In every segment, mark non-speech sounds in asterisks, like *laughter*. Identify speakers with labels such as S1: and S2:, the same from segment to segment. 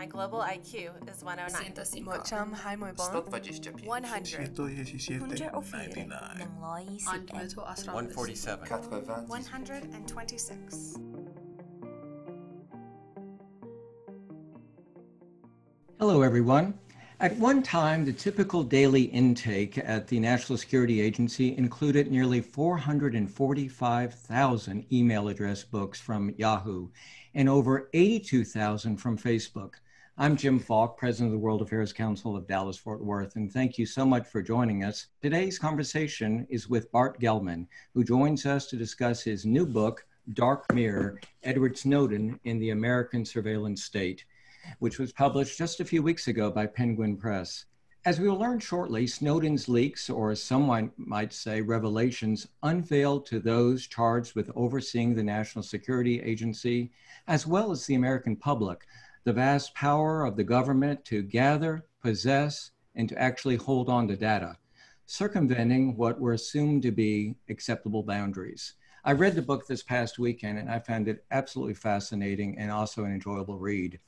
S1: My global IQ is 109.
S2: 105
S3: Một trăm hai mươi bốn
S4: 125
S3: one hundred.
S5: 117
S3: 104
S2: 120
S5: 147
S4: 90
S3: one hundred and twenty-six.
S6: Hello, everyone. At one time, the typical daily intake at the National Security Agency included nearly 445,000 email address books from Yahoo and over 82,000 from Facebook. I'm Jim Falk, President of the World Affairs Council of Dallas Fort Worth, and thank you so much for joining us. Today's conversation is with Bart Gellman, who joins us to discuss his new book, Dark Mirror Edward Snowden in the American Surveillance State which was published just a few weeks ago by Penguin Press. As we will learn shortly, Snowden's leaks, or as someone might say, revelations, unveiled to those charged with overseeing the National Security Agency, as well as the American public, the vast power of the government to gather, possess, and to actually hold on to data, circumventing what were assumed to be acceptable boundaries. I read the book this past weekend and I found it absolutely fascinating and also an enjoyable read.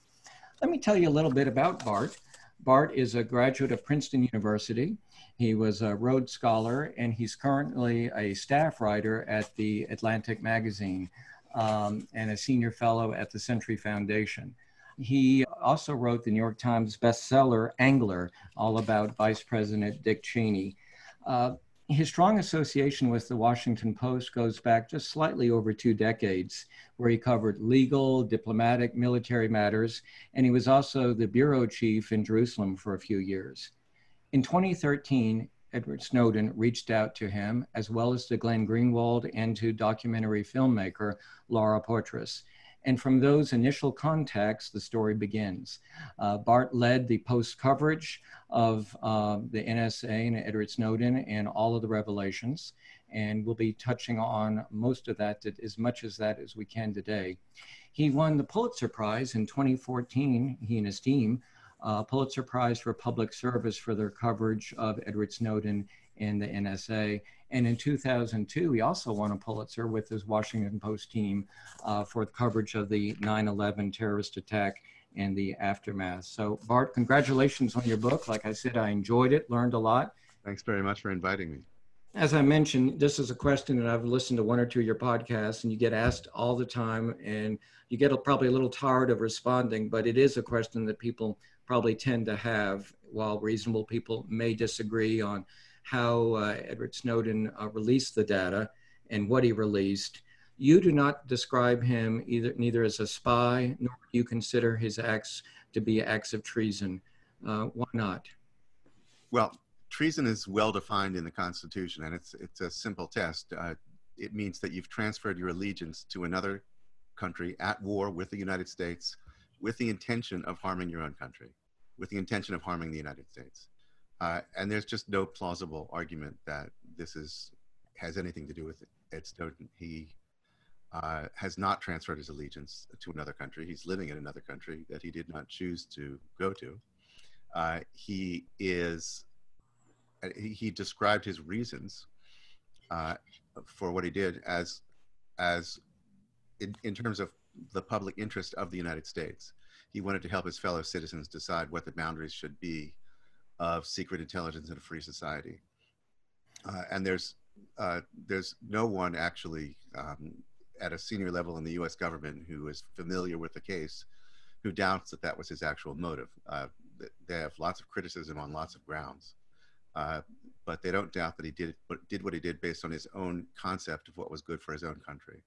S6: Let me tell you a little bit about Bart. Bart is a graduate of Princeton University. He was a Rhodes Scholar, and he's currently a staff writer at the Atlantic Magazine um, and a senior fellow at the Century Foundation. He also wrote the New York Times bestseller Angler, all about Vice President Dick Cheney. Uh, his strong association with the Washington Post goes back just slightly over two decades, where he covered legal, diplomatic, military matters, and he was also the bureau chief in Jerusalem for a few years. In 2013, Edward Snowden reached out to him, as well as to Glenn Greenwald and to documentary filmmaker Laura Poitras. And from those initial contacts, the story begins. Uh, Bart led the post coverage of uh, the NSA and Edward Snowden and all of the revelations. And we'll be touching on most of that, as much as that as we can today. He won the Pulitzer Prize in 2014, he and his team, uh, Pulitzer Prize for Public Service for their coverage of Edward Snowden and the NSA. And in 2002, he also won a Pulitzer with his Washington Post team uh, for the coverage of the 9 11 terrorist attack and the aftermath. So, Bart, congratulations on your book. Like I said, I enjoyed it, learned a lot.
S7: Thanks very much for inviting me.
S6: As I mentioned, this is a question that I've listened to one or two of your podcasts, and you get asked all the time, and you get a, probably a little tired of responding, but it is a question that people probably tend to have, while reasonable people may disagree on how uh, Edward Snowden uh, released the data and what he released. You do not describe him either neither as a spy nor do you consider his acts to be acts of treason. Uh, why not?
S7: Well, treason is well defined in the Constitution, and it's it's a simple test. Uh, it means that you've transferred your allegiance to another country at war with the United States, with the intention of harming your own country, with the intention of harming the United States. Uh, and there's just no plausible argument that this is has anything to do with Ed Snowden. He uh, has not transferred his allegiance to another country. He's living in another country that he did not choose to go to. Uh, he is. uh, He, described his reasons uh, for what he did as, as, in, in terms of the public interest of the United States. He wanted to help his fellow citizens decide what the boundaries should be of secret intelligence in a free society. Uh, and there's uh, there's no one actually um, at a senior level in the U.S. government who is familiar with the case who doubts that that was his actual motive. Uh, they have lots of criticism on lots of grounds, uh, but they don't doubt that he did did what he did based on his own concept of what was good for his own country.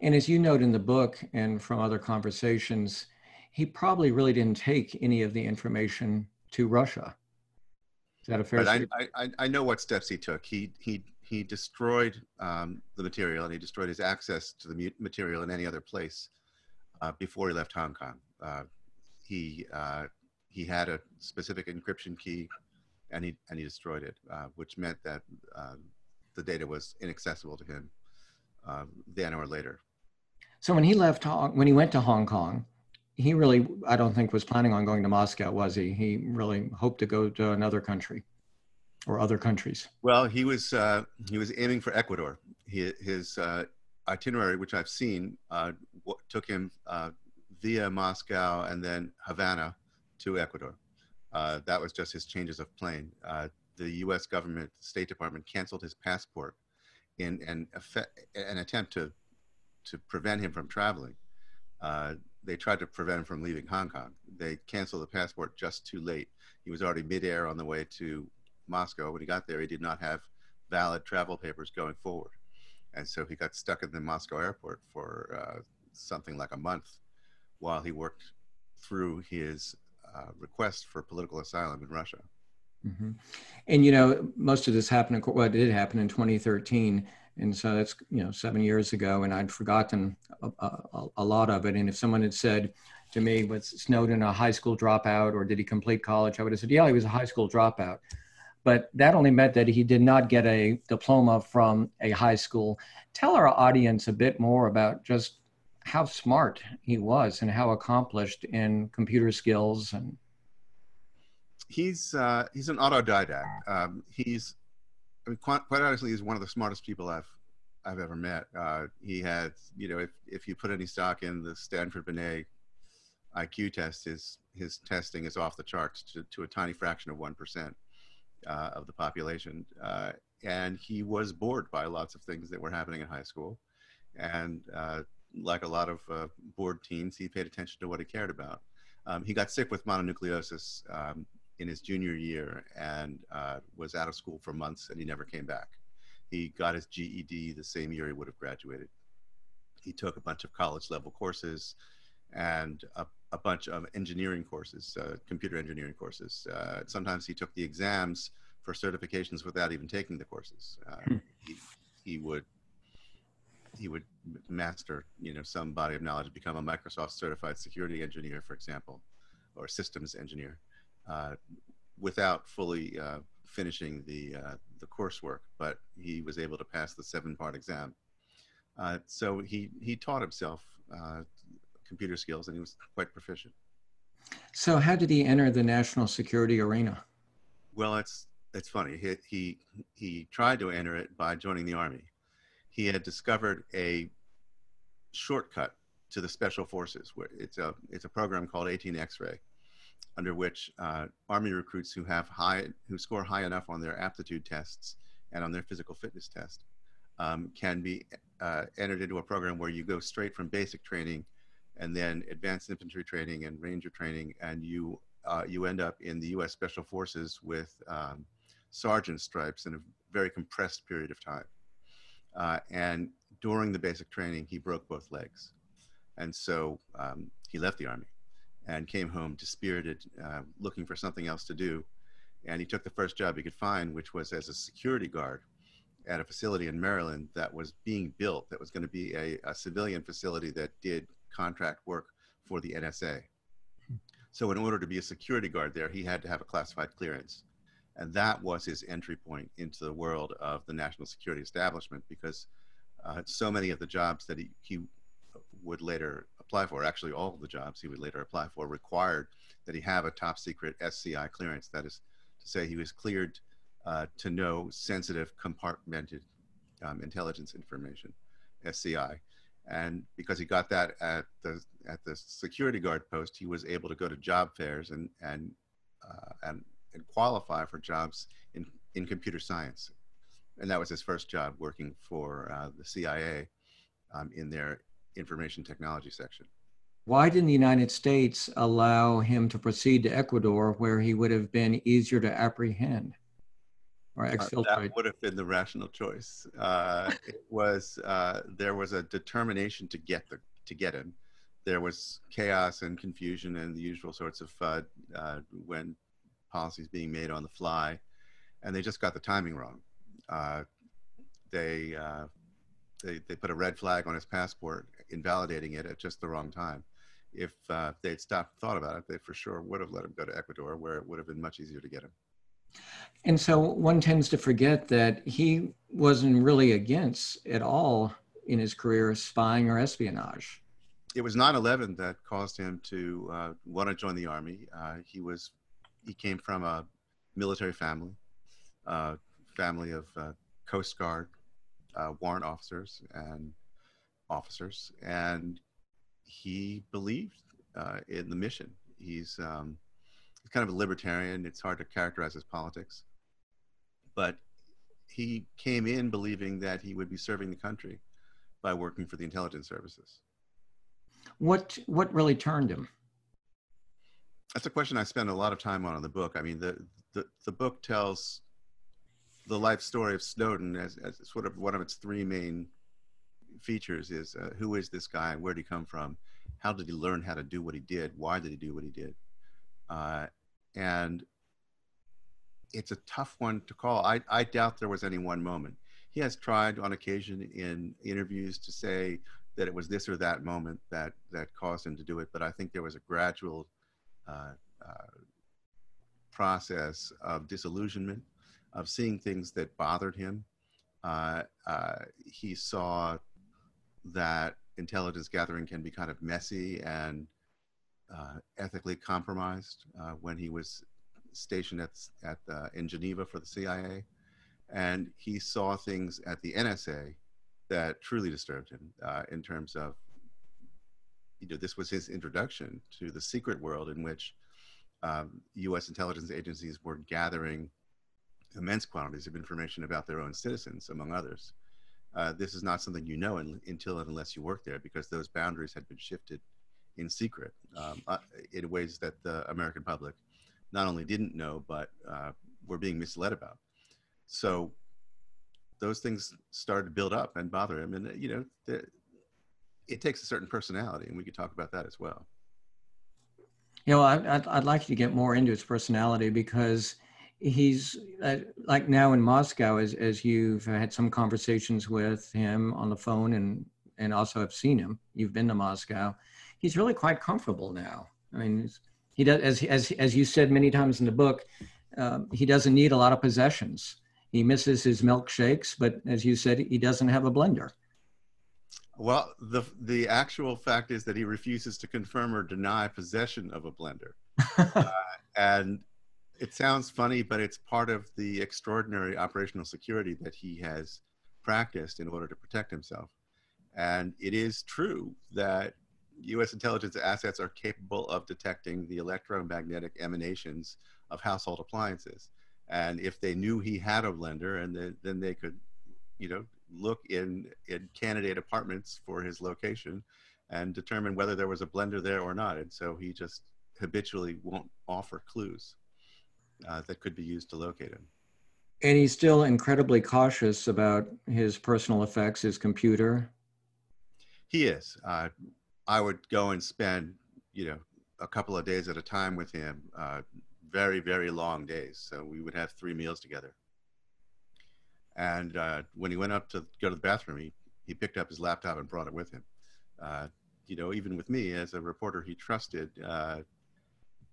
S6: And as you note in the book and from other conversations, he probably really didn't take any of the information to Russia. Is that a fair
S7: But I. I, I- know what steps he took. He he he destroyed um, the material and he destroyed his access to the material in any other place uh, before he left Hong Kong. Uh, he uh, he had a specific encryption key, and he and he destroyed it, uh, which meant that um, the data was inaccessible to him uh, then or later.
S6: So when he left, Hong, when he went to Hong Kong, he really, I don't think, was planning on going to Moscow, was he? He really hoped to go to another country or other countries.
S7: Well, he was uh, he was aiming for Ecuador. He, his uh, itinerary, which I've seen, uh, took him uh, via Moscow and then Havana to Ecuador. Uh, that was just his changes of plane. Uh, the U.S. government, State Department, canceled his passport in an, an attempt to to prevent him from traveling. They tried to prevent him from leaving Hong Kong. They canceled the passport just too late. He was already midair on the way to Moscow. When he got there, he did not have valid travel papers going forward. And so he got stuck in the Moscow airport for uh, something like a month while he worked through his uh, request for political asylum in Russia.
S6: Mm-hmm. And you know, most of this happened. Well, it did happen in 2013, and so that's you know seven years ago, and I'd forgotten a, a, a lot of it. And if someone had said to me, "Was Snowden a high school dropout, or did he complete college?" I would have said, "Yeah, he was a high school dropout." But that only meant that he did not get a diploma from a high school. Tell our audience a bit more about just how smart he was and how accomplished in computer skills and
S7: he's uh, he's an autodidact. Um, he's I mean, quite, quite, honestly, he's one of the smartest people I've I've ever met. Uh, he had, you know, if if you put any stock in the Stanford Binet IQ test, his his testing is off the charts to, to a tiny fraction of one percent uh, of the population. Uh, and he was bored by lots of things that were happening in high school, and uh, like a lot of uh, bored teens, he paid attention to what he cared about. Um, he got sick with mononucleosis um, in his junior year and uh, was out of school for months and he never came back. He got his GED the same year he would have graduated. He took a bunch of college level courses and a, a bunch of engineering courses, uh, computer engineering courses. Uh, sometimes he took the exams for certifications without even taking the courses. Uh, hmm. he, he would he would master you know some body of knowledge become a microsoft certified security engineer for example or systems engineer without fully uh, finishing the uh, the coursework, but he was able to pass the seven part exam. Uh, so he he taught himself uh, computer skills, and he was quite proficient.
S6: So how did he enter the national security arena?
S7: Well, it's it's funny. He he he tried to enter it by joining the army. He had discovered a shortcut to the special forces. Where it's a it's a program called 18 X-ray under which uh, Army recruits who have high, who score high enough on their aptitude tests and on their physical fitness test, um, can be uh, entered into a program where you go straight from basic training and then advanced infantry training and ranger training, and you uh, you end up in the U.S. Special Forces with um, sergeant stripes in a very compressed period of time. Uh, and during the basic training, he broke both legs, and so um, he left the army and came home dispirited, uh, looking for something else to do. And he took the first job he could find, which was as a security guard at a facility in Maryland that was being built, that was going to be a, a civilian facility that did contract work for the NSA. So, in order to be a security guard there, he had to have a classified clearance. And that was his entry point into the world of the national security establishment because uh, so many of the jobs that he, he would later apply for, actually all of the jobs he would later apply for, required that he have a top secret SCI clearance. That is to say, he was cleared uh, to know sensitive compartmented um, intelligence information, SCI. And because he got that at the at the security guard post, he was able to go to job fairs and and uh, and, and qualify for jobs in in computer science. And that was his first job working for uh, the CIA um, in their information technology section.
S6: Why didn't the United States allow him to proceed to Ecuador where he would have been easier to apprehend or exfiltrate?
S7: Uh, that would have been the rational choice. Uh, *laughs* it was, uh, there was a determination to get, the, to get him. There was chaos and confusion and the usual sorts of FUD uh, when policies being made on the fly. And they just got the timing wrong. Uh, they, uh, they, they put a red flag on his passport invalidating it at just the wrong time. If uh, they'd stopped thought about it, they for sure would have let him go to Ecuador, where it would have been much easier to get him.
S6: And so one tends to forget that he wasn't really against at all in his career spying or espionage.
S7: It was 9/11 that caused him to uh, want to join the army. Uh, he was he came from a military family, uh, family of uh, Coast Guard uh, warrant officers and officers, and he believed uh, in the mission. He's um, he's kind of a libertarian. It's hard to characterize his politics, but he came in believing that he would be serving the country by working for the intelligence services.
S6: What what really turned him?
S7: That's a question I spend a lot of time on in the book. I mean, the the, the book tells the life story of Snowden as, as sort of one of its three main features is uh, who is this guy? Where did he come from? How did he learn how to do what he did? Why did he do what he did? Uh, and it's a tough one to call. I, I doubt there was any one moment. He has tried on occasion in interviews to say that it was this or that moment that that caused him to do it, but I think there was a gradual uh, uh, process of disillusionment, of seeing things that bothered him. Uh, uh he saw that intelligence gathering can be kind of messy and uh, ethically compromised uh, when he was stationed at, at uh, in Geneva for the CIA, and he saw things at the NSA that truly disturbed him uh, in terms of, you know, this was his introduction to the secret world in which um, U.S. intelligence agencies were gathering immense quantities of information about their own citizens, among others. Uh, this is not something you know in, until and unless you work there because those boundaries had been shifted in secret um, uh, in ways that the American public not only didn't know, but uh, were being misled about. So those things started to build up and bother him. And, you know, the, it takes a certain personality, and we could talk about that as well.
S6: You know, I, I'd, I'd like to get more into his personality because he's uh, like now in Moscow, as, as you've had some conversations with him on the phone and, and also have seen him, you've been to Moscow. He's really quite comfortable now. I mean, he does as as as you said many times in the book. Um, he doesn't need a lot of possessions. He misses his milkshakes, but as you said, he doesn't have a blender.
S7: Well, the the actual fact is that he refuses to confirm or deny possession of a blender, *laughs* uh, and it sounds funny, but it's part of the extraordinary operational security that he has practiced in order to protect himself. And it is true that U.S. intelligence assets are capable of detecting the electromagnetic emanations of household appliances. And if they knew he had a blender, and then, they could, you know, look in in candidate apartments for his location and determine whether there was a blender there or not. And so he just habitually won't offer clues uh, that could be used to locate him.
S6: And he's still incredibly cautious about his personal effects, his computer.
S7: He is. Uh, I would go and spend, you know, a couple of days at a time with him, uh, very, very long days. So we would have three meals together. And uh, when he went up to go to the bathroom, he, he picked up his laptop and brought it with him. Uh, you know, even with me as a reporter he trusted, uh,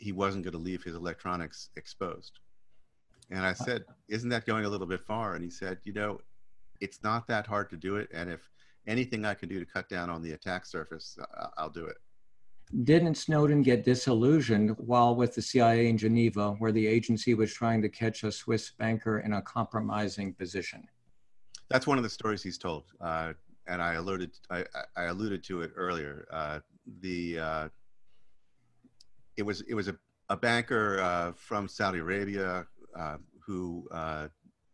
S7: he wasn't going to leave his electronics exposed. And I said, Isn't that going a little bit far? And he said, You know, it's not that hard to do it. And if anything I can do to cut down on the attack surface, I'll do it.
S6: Didn't Snowden get disillusioned while with the CIA in Geneva, where the agency was trying to catch a Swiss banker in a compromising position?
S7: That's one of the stories he's told, uh, and I alluded I, I, alluded to it earlier. Uh, the uh, it was it was a, a banker uh, from Saudi Arabia uh, who uh,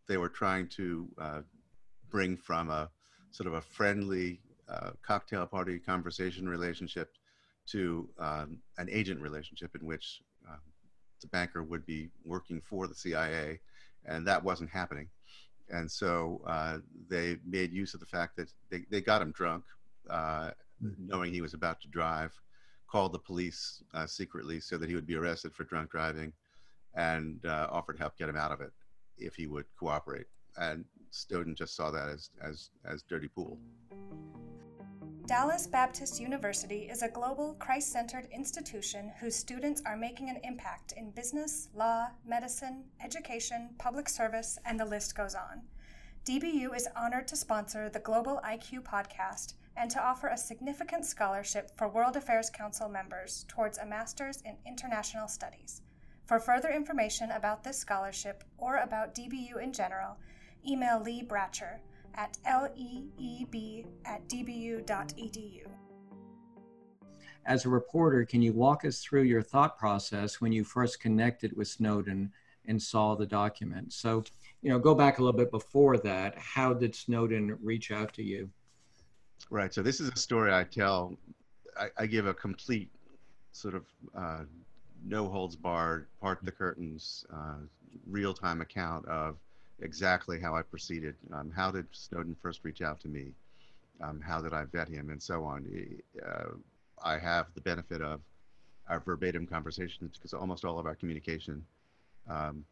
S7: they were trying to bring from a sort of a friendly uh, cocktail party conversation relationship to um, an agent relationship in which uh, the banker would be working for the CIA, and that wasn't happening. And so uh, they made use of the fact that they, they got him drunk, uh, knowing he was about to drive, called the police uh, secretly so that he would be arrested for drunk driving, and uh, offered help get him out of it if he would cooperate. And Snowden just saw that as, as, as dirty pool.
S3: Dallas Baptist University is a global, Christ centered institution whose students are making an impact in business, law, medicine, education, public service, and the list goes on. DBU is honored to sponsor the Global IQ podcast and to offer a significant scholarship for World Affairs Council members towards a Master's in International Studies. For further information about this scholarship or about DBU in general, email Lee Bratcher at leeb at dbu.edu.
S6: as a reporter, can you walk us through your thought process when you first connected with Snowden and saw the document? So, you know, go back a little bit before that. How did Snowden reach out to you?
S7: Right. So this is a story I tell. I, I give a complete sort of uh, no holds barred, part the curtains, uh, real time account of exactly how I proceeded. Um, how did Snowden first reach out to me? Um, how did I vet him, and so on. Uh, I have the benefit of our verbatim conversations because almost all of our communication, um,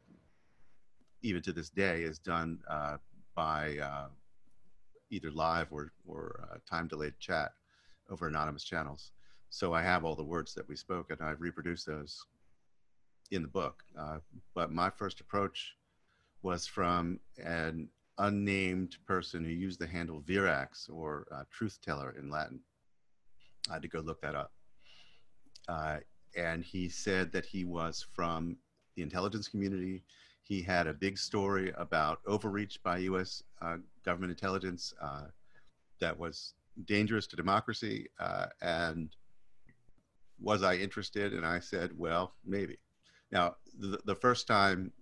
S7: even to this day, is done uh, by uh, either live or, or uh, time delayed chat over anonymous channels. So I have all the words that we spoke and I've reproduced those in the book. Uh, but my first approach was from an unnamed person who used the handle Verax or uh, truth teller in Latin. I had to go look that up. Uh, and he said that he was from the intelligence community. He had a big story about overreach by US uh, government intelligence uh, that was dangerous to democracy. Uh, and was I interested? And I said, well, maybe. Now, the, the first time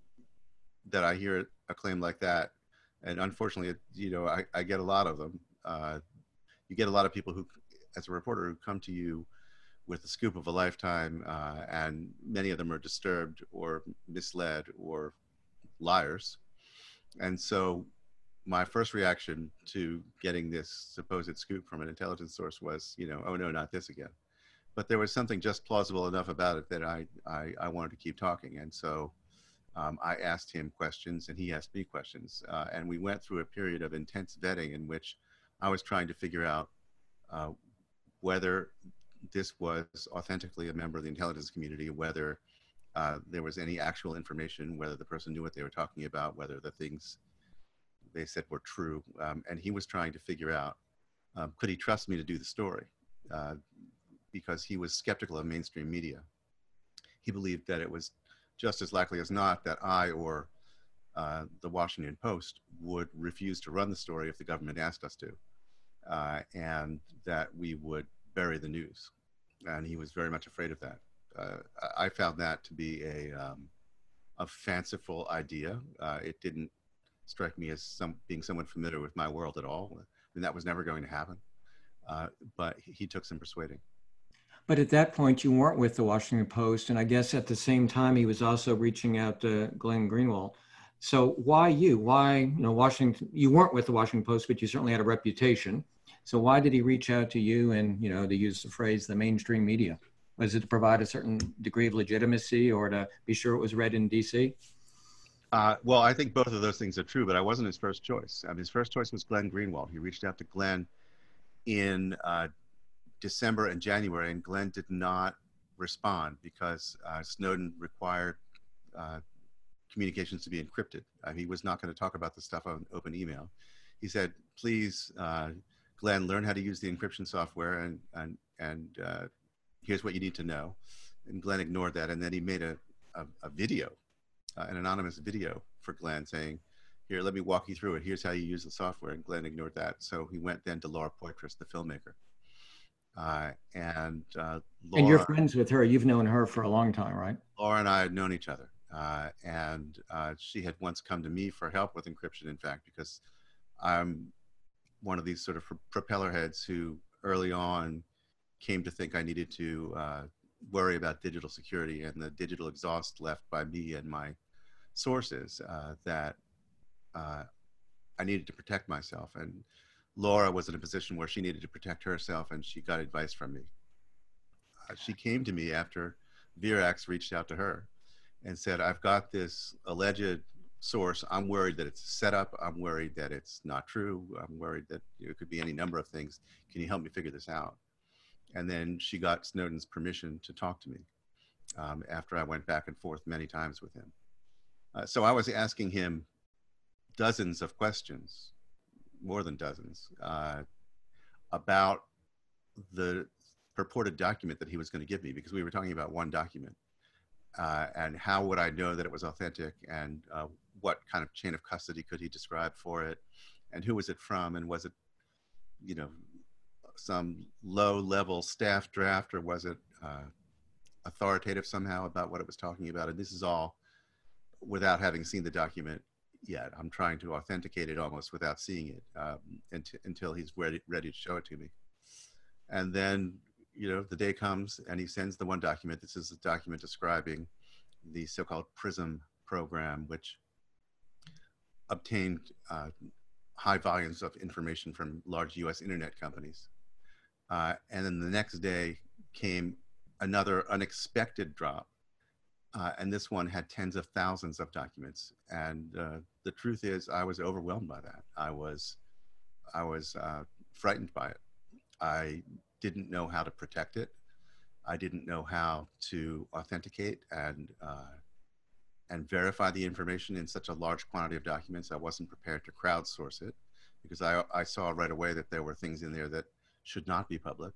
S7: that I hear a claim like that, and unfortunately, you know, I, I get a lot of them. Uh, you get a lot of people who, as a reporter, who come to you with the scoop of a lifetime, uh, and many of them are disturbed or misled or liars. And so, my first reaction to getting this supposed scoop from an intelligence source was, you know, oh no, not this again but there was something just plausible enough about it that I, I, I wanted to keep talking. And so um, I asked him questions and he asked me questions. Uh, and we went through a period of intense vetting in which I was trying to figure out uh, whether this was authentically a member of the intelligence community, whether uh, there was any actual information, whether the person knew what they were talking about, whether the things they said were true. Um, and he was trying to figure out um, could he trust me to do the story? Uh, because he was skeptical of mainstream media. He believed that it was just as likely as not that I or uh, the Washington Post would refuse to run the story if the government asked us to, uh, and that we would bury the news. And he was very much afraid of that. Uh, I found that to be a, um, a fanciful idea. Uh, it didn't strike me as some, being someone familiar with my world at all. and that was never going to happen. Uh, but he took some persuading.
S6: But at that point, you weren't with the Washington Post, and I guess at the same time, he was also reaching out to Glenn Greenwald. So why you? Why you know Washington? You weren't with the Washington Post, but you certainly had a reputation. So why did he reach out to you? And you know, to use the phrase, the mainstream media, was it to provide a certain degree of legitimacy, or to be sure it was read in D.C.?
S7: Uh, well, I think both of those things are true, but I wasn't his first choice. I mean, his first choice was Glenn Greenwald. He reached out to Glenn in uh, December and January, and Glenn did not respond because uh, Snowden required uh, communications to be encrypted. Uh, he was not going to talk about the stuff on open email. He said, "Please, uh, Glenn, learn how to use the encryption software, and and and here's what you need to know." And Glenn ignored that, and then he made a a, a video, uh, an anonymous video for Glenn saying. Here, let me walk you through it. Here's how you use the software. And Glenn ignored that. So he went then to Laura Poitras, the filmmaker, uh, and uh,
S6: Laura, and you're friends with her. You've known her for a long time, right?
S7: Laura and I had known each other, uh, and uh, she had once come to me for help with encryption. In fact, because I'm one of these sort of propeller heads who early on came to think I needed to uh, worry about digital security and the digital exhaust left by me and my sources uh, that I needed to protect myself and Laura was in a position where she needed to protect herself and she got advice from me. Uh, she came to me after Verax reached out to her and said, I've got this alleged source. I'm worried that it's a setup. I'm worried that it's not true. I'm worried that you know, it could be any number of things. Can you help me figure this out? And then she got Snowden's permission to talk to me um, after I went back and forth many times with him. Uh, so I was asking him dozens of questions more than dozens, uh, about the purported document that he was going to give me because we were talking about one document. Uh, and how would I know that it was authentic and uh, what kind of chain of custody could he describe for it and who was it from and was it, you know, some low level staff draft or was it uh, authoritative somehow about what it was talking about? And this is all without having seen the document yet. I'm trying to authenticate it almost without seeing it um, until, until he's ready, ready to show it to me. And then, you know, the day comes and he sends the one document. This is a document describing the so-called PRISM program, which obtained uh, high volumes of information from large US internet companies. Uh, and then the next day came another unexpected drop. Uh, and this one had tens of thousands of documents. And uh, the truth is, I was overwhelmed by that. I was, I was uh, frightened by it. I didn't know how to protect it. I didn't know how to authenticate and uh, and verify the information in such a large quantity of documents. I wasn't prepared to crowdsource it because I, I saw right away that there were things in there that should not be public.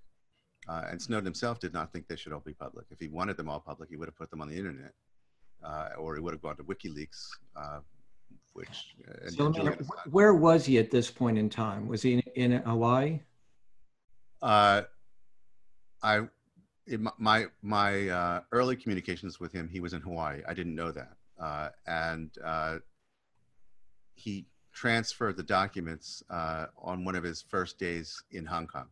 S7: Uh, and Snowden himself did not think they should all be public. If he wanted them all public, he would have put them on the internet, uh, or he would have gone to WikiLeaks, uh, which. Uh,
S6: so where was he at this point in time? Was he in, in Hawaii?
S7: Uh, I, my my uh, early communications with him, he was in Hawaii. I didn't know that, and he transferred the documents on one of his first days in Hong Kong.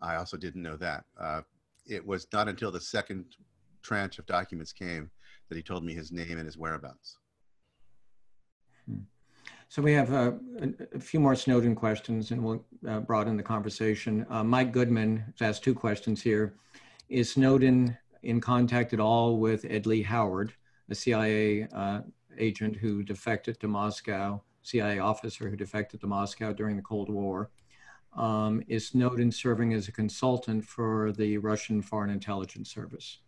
S7: I also didn't know that. Uh, it was not until the second tranche of documents came that he told me his name and his whereabouts.
S6: Hmm. So we have uh, a, few more Snowden questions and we'll uh, broaden the conversation. Uh, Mike Goodman has asked two questions here. Is Snowden in contact at all with Ed Lee Howard, a CIA uh, agent who defected to Moscow, CIA officer who defected to Moscow during the Cold War? Um, is Snowden serving as a consultant for the Russian Foreign Intelligence Service?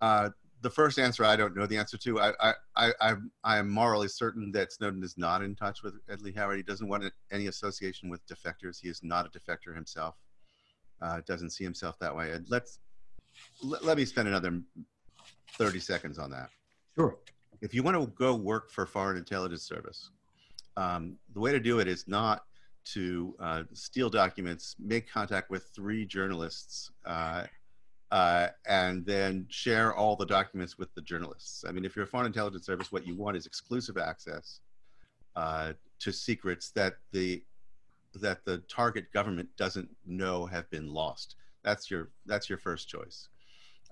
S7: Uh, the first answer I don't know the answer to. I, I, I, I am morally certain that Snowden is not in touch with Ed Lee Howard. He doesn't want any association with defectors. He is not a defector himself. Uh, doesn't see himself that way. And let's let, let me spend another 30 seconds on that.
S6: Sure.
S7: If you want to go work for Foreign Intelligence Service, um, the way to do it is not to uh, steal documents, make contact with three journalists, uh, uh, and then share all the documents with the journalists. I mean, if you're a foreign intelligence service, what you want is exclusive access uh, to secrets that the that the target government doesn't know have been lost. That's your that's your first choice.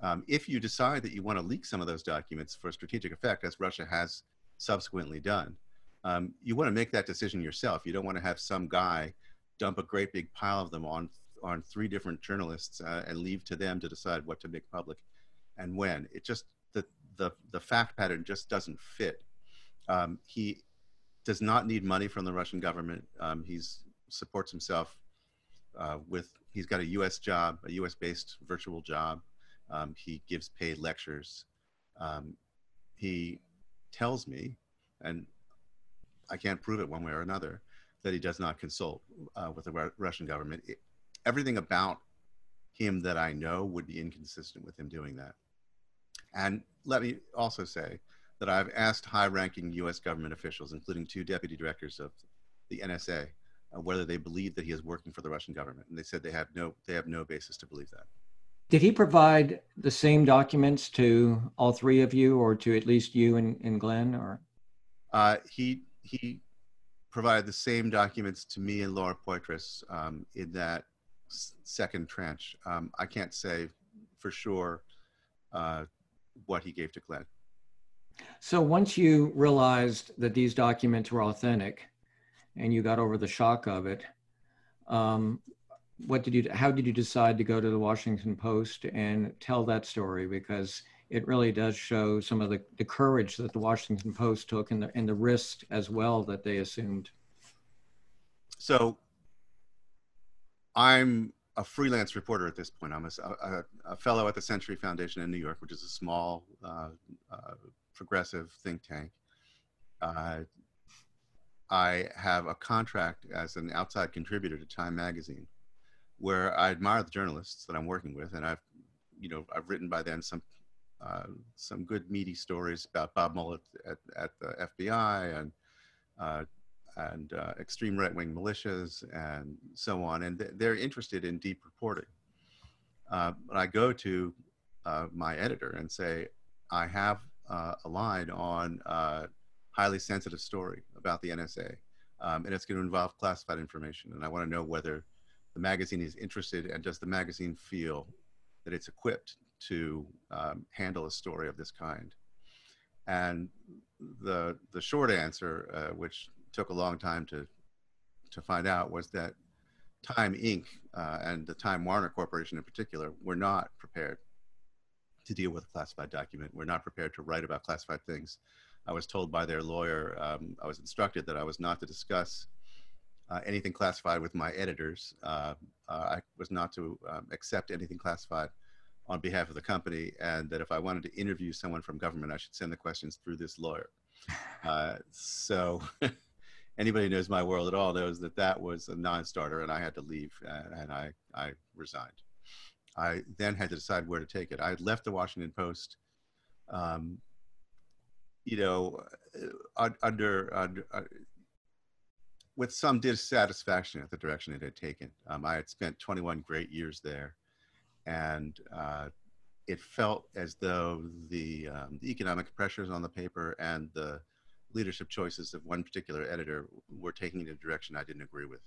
S7: Um, if you decide that you want to leak some of those documents for strategic effect, as Russia has subsequently done, um, you want to make that decision yourself. You don't want to have some guy dump a great big pile of them on on three different journalists uh, and leave to them to decide what to make public and when. It just the the the fact pattern just doesn't fit. Um, he does not need money from the Russian government. Um, he's supports himself uh, with he's got a U.S. job, a U.S. based virtual job. Um, he gives paid lectures. Um, he tells me, and I can't prove it one way or another, that he does not consult uh, with the Russian government. It, everything about him that I know would be inconsistent with him doing that. And let me also say that I've asked high ranking US government officials, including two deputy directors of the NSA, uh, whether they believe that he is working for the Russian government. And they said they have no, they have no basis to believe that.
S6: Did he provide the same documents to all three of you or to at least you and, and Glenn or?
S7: Uh, he he provided the same documents to me and Laura Poitras um, in that second tranche. Um, I can't say for sure uh, what he gave to Glenn.
S6: So once you realized that these documents were authentic and you got over the shock of it, um, what did you, how did you decide to go to the Washington Post and tell that story? Because it really does show some of the, the courage that the Washington Post took and the, and the risk as well that they assumed.
S7: So I'm a freelance reporter at this point. I'm a, a, a fellow at the Century Foundation in New York, which is a small uh, uh, progressive think tank. Uh, I have a contract as an outside contributor to Time Magazine, where I admire the journalists that I'm working with, and I've, you know, I've written by then some uh, some good meaty stories about Bob Mueller at, at the FBI and uh, and uh, extreme right-wing militias and so on, and th- they're interested in deep reporting. Uh, but I go to uh, my editor and say, I have a line on a highly sensitive story about the NSA, um, and it's going to involve classified information, and I want to know whether the magazine is interested, and does the magazine feel that it's equipped to um, handle a story of this kind? And the the short answer, uh, which took a long time to to find out, was that Time Inc. Uh, and the Time Warner Corporation in particular were not prepared to deal with a classified document. We're not prepared to write about classified things. I was told by their lawyer, um, I was instructed that I was not to discuss uh, anything classified with my editors. Uh, uh I was not to um, accept anything classified on behalf of the company, and that if I wanted to interview someone from government, I should send the questions through this lawyer. *laughs* Uh, so *laughs* anybody who knows my world at all knows that that was a non-starter, and I had to leave, and I, I resigned. I then had to decide where to take it. I left the Washington Post, um, you know, uh, under, under uh, with some dissatisfaction at the direction it had taken. Um, I had spent 21 great years there and uh, it felt as though the, um, the economic pressures on the paper and the leadership choices of one particular editor were taking in a direction I didn't agree with.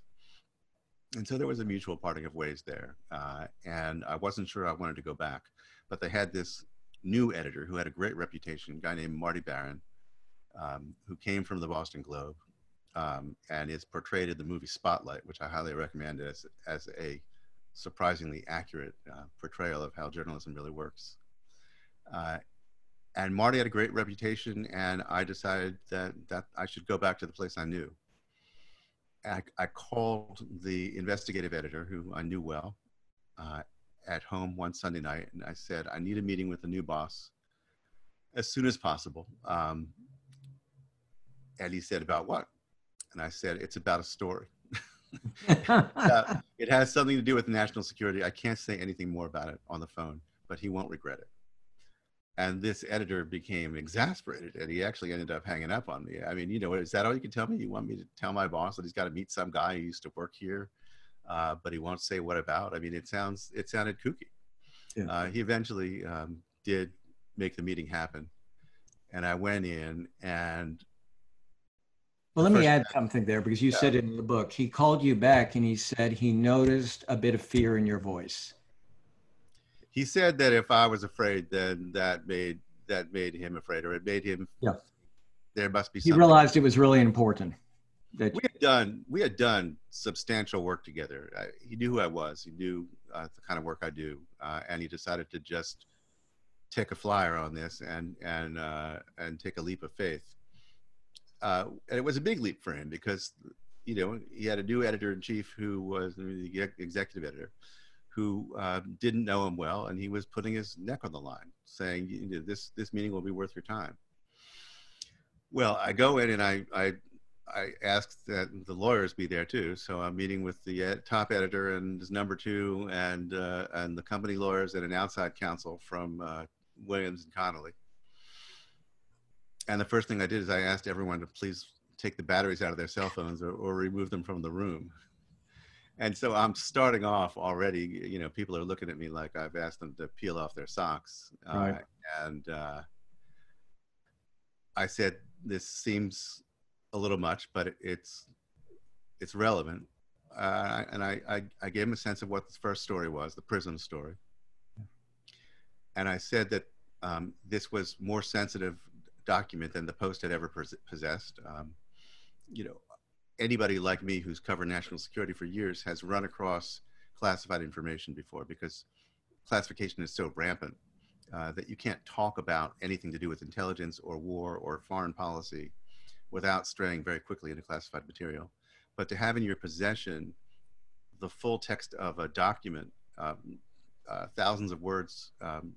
S7: And so there was a mutual parting of ways there. Uh, and I wasn't sure I wanted to go back. But they had this new editor who had a great reputation, a guy named Marty Baron, um, who came from the Boston Globe um, and is portrayed in the movie Spotlight, which I highly recommend as, as a surprisingly accurate uh, portrayal of how journalism really works. Uh, and Marty had a great reputation, and I decided that, that I should go back to the place I knew. I, I called the investigative editor, who I knew well, uh, at home one Sunday night, and I said, I need a meeting with the new boss as soon as possible. Um, and he said, About what? And I said, It's about a story uh, *laughs* it has something to do with national security. I can't say anything more about it on the phone, but he won't regret it. And this editor became exasperated, and he actually ended up hanging up on me. I mean, you know, is that all you can tell me? You want me to tell my boss that he's got to meet some guy who used to work here, uh, but he won't say what about? I mean, it sounds it sounded kooky. Yeah. Uh, he eventually um, did make the meeting happen, and I went in, and
S6: well, let me add something there because you yeah. said it in the book. He called you back and he said he noticed a bit of fear in your voice.
S7: He said that if I was afraid, then that made that made him afraid, or it made him.
S6: Yeah.
S7: There must be.
S6: He realized it was really important.
S7: That we had done we had done substantial work together. I, he knew who I was. He knew uh, the kind of work I do, uh, and he decided to just take a flyer on this and and uh, and take a leap of faith uh, and it was a big leap for him because you know he had a new editor in chief who was the executive editor who uh, didn't know him well and he was putting his neck on the line saying you know, this this meeting will be worth your time well i go in and i i I asked that the lawyers be there too. So I'm meeting with the ed- top editor and his number two, and uh, and the company lawyers and an outside counsel from uh, Williams and Connolly and the first thing I did is I asked everyone to please take the batteries out of their cell phones or, or remove them from the room. And so I'm starting off already, you know, people are looking at me like I've asked them to peel off their socks. Uh, right. Uh, and uh, I said, this seems a little much, but it, it's, it's relevant. Uh, and I, I, I, gave him a sense of what the first story was, the PRISM story. And I said that um, this was more sensitive document than the Post had ever possessed. Um, you know, anybody like me who's covered national security for years has run across classified information before because classification is so rampant uh, that you can't talk about anything to do with intelligence or war or foreign policy without straying very quickly into classified material. But to have in your possession the full text of a document, um, uh, thousands of words, um,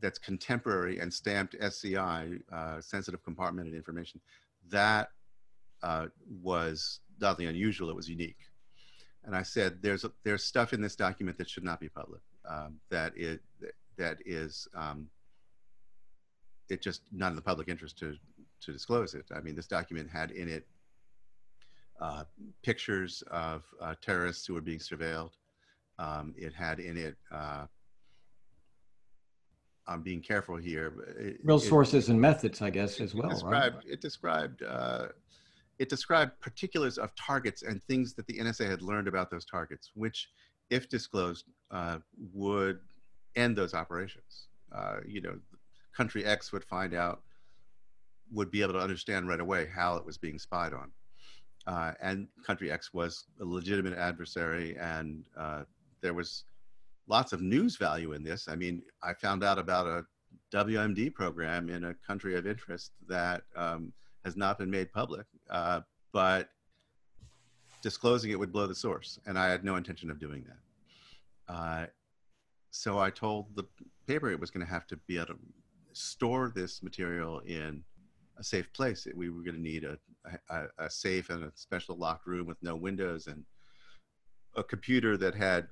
S7: that's contemporary and stamped SCI, uh, sensitive compartmented information, that uh, was nothing unusual. It was unique. And I said, there's there's stuff in this document that should not be public. Um, that it that is um, it just not in the public interest to to disclose it. I mean, this document had in it uh, pictures of uh, terrorists who were being surveilled. Um, it had in it, uh, I'm being careful here. It,
S6: Real
S7: it,
S6: sources and methods, I guess, as well.
S7: described,
S6: right?
S7: It described uh, it described particulars of targets and things that the NSA had learned about those targets, which, if disclosed, uh, would end those operations. Uh, you know, country X would find out, would be able to understand right away how it was being spied on. Uh, and country X was a legitimate adversary, and uh, there was lots of news value in this. I mean, I found out about a WMD program in a country of interest that um, has not been made public, uh, but disclosing it would blow the source, and I had no intention of doing that. Uh, so I told the paper it was going to have to be able to store this material in a safe place. We were going to need a, a, a safe and a special locked room with no windows and a computer that had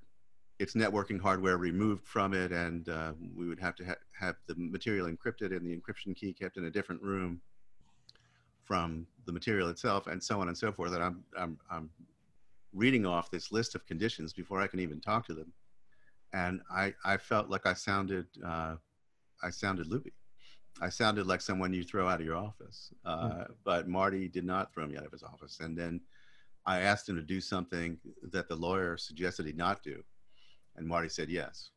S7: its networking hardware removed from it, and uh, we would have to ha- have the material encrypted and the encryption key kept in a different room from the material itself, and so on and so forth. And I'm I'm I'm reading off this list of conditions before I can even talk to them, and I I felt like I sounded uh, I sounded loopy. I sounded like someone you throw out of your office. Uh, mm-hmm. But Marty did not throw me out of his office, and then I asked him to do something that the lawyer suggested he not do, and Marty said yes.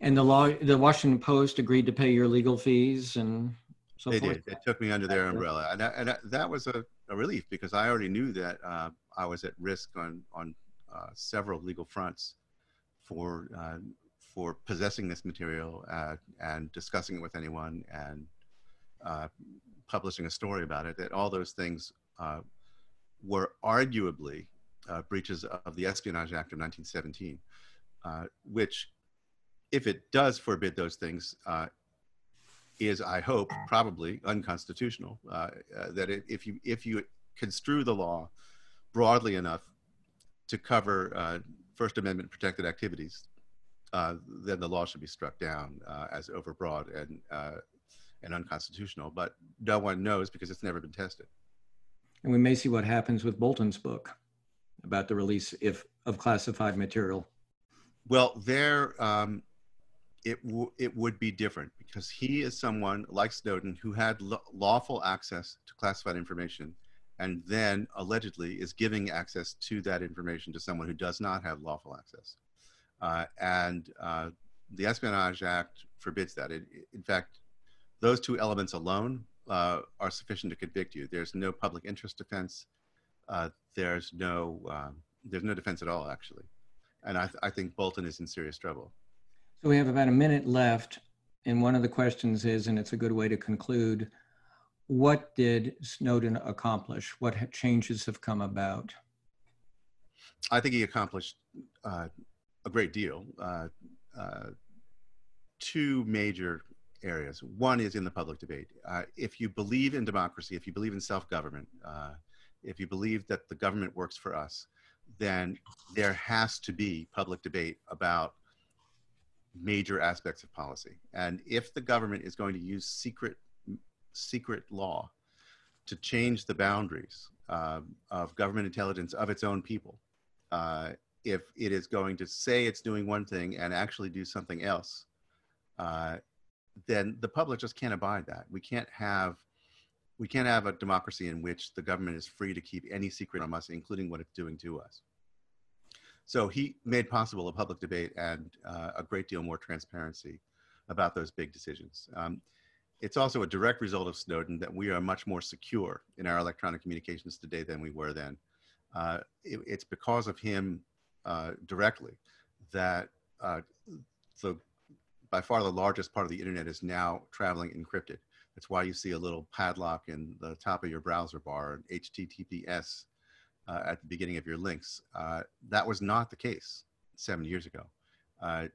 S6: And the law, the Washington Post agreed to pay your legal fees and so
S7: they
S6: forth?
S7: did. They took me under their umbrella, and, that, and that, that was a, a, relief because I already knew that uh, I was at risk on on uh, several legal fronts for uh, for possessing this material uh, and discussing it with anyone and uh, publishing a story about it. That all those things uh, were arguably breaches of the Espionage Act of 1917, which, if it does forbid those things, is, I hope, probably unconstitutional. Uh, uh, that if you if you construe the law broadly enough to cover uh, First Amendment protected activities, uh, then the law should be struck down uh, as overbroad and uh, and unconstitutional. But no one knows because it's never been tested.
S6: And we may see what happens with Bolton's book about the release if of classified material.
S7: Well, there. Um, it, it would be different because he is someone like Snowden who had lawful access to classified information and then allegedly is giving access to that information to someone who does not have lawful access. Uh, and uh, the Espionage Act forbids that. It, in fact, those two elements alone uh, are sufficient to convict you. There's no public interest defense. Uh, there's no um, there's no defense at all, actually. And I, th- I think Bolton is in serious trouble.
S6: So we have about a minute left. And one of the questions is, and it's a good way to conclude, what did Snowden accomplish? What changes have come about?
S7: I think he accomplished uh, a great deal. Uh, uh, two major areas. One is in the public debate. Uh, if you believe in democracy, if you believe in self government, uh, if you believe that the government works for us, then there has to be public debate about major aspects of policy. And if the government is going to use secret secret law to change the boundaries uh, of government intelligence of its own people, uh, if it is going to say it's doing one thing and actually do something else, uh, then the public just can't abide that. We can't have we can't have a democracy in which the government is free to keep any secret from us, including what it's doing to us. So he made possible a public debate and uh, a great deal more transparency about those big decisions. Um, it's also a direct result of Snowden that we are much more secure in our electronic communications today than we were then. Uh, it, it's because of him uh, directly that uh, the by far the largest part of the internet is now traveling encrypted. That's why you see a little padlock in the top of your browser bar, HTTPS uh, at the beginning of your links. Uh, that was not the case seven years ago. Uh,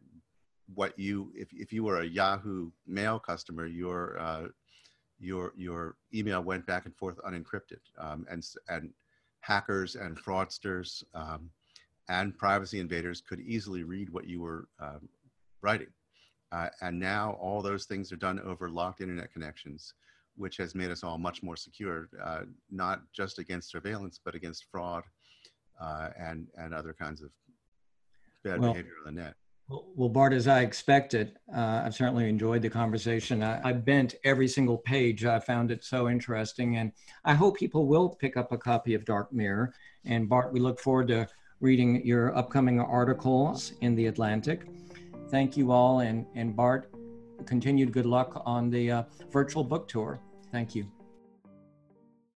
S7: what you, if, if you were a Yahoo Mail customer, your uh, your your email went back and forth unencrypted, um, and and hackers and fraudsters um, and privacy invaders could easily read what you were um, writing. Uh, and now all those things are done over locked internet connections which has made us all much more secure, uh, not just against surveillance, but against fraud uh, and, and other kinds of bad well, behavior on the net.
S6: Well, Bart, as I expected, uh, I've certainly enjoyed the conversation. I, I, bent every single page. I found it so interesting. And I hope people will pick up a copy of Dark Mirror. And Bart, we look forward to reading your upcoming articles in The Atlantic. Thank you all. And, and Bart, continued good luck on the uh, virtual book tour. Thank you.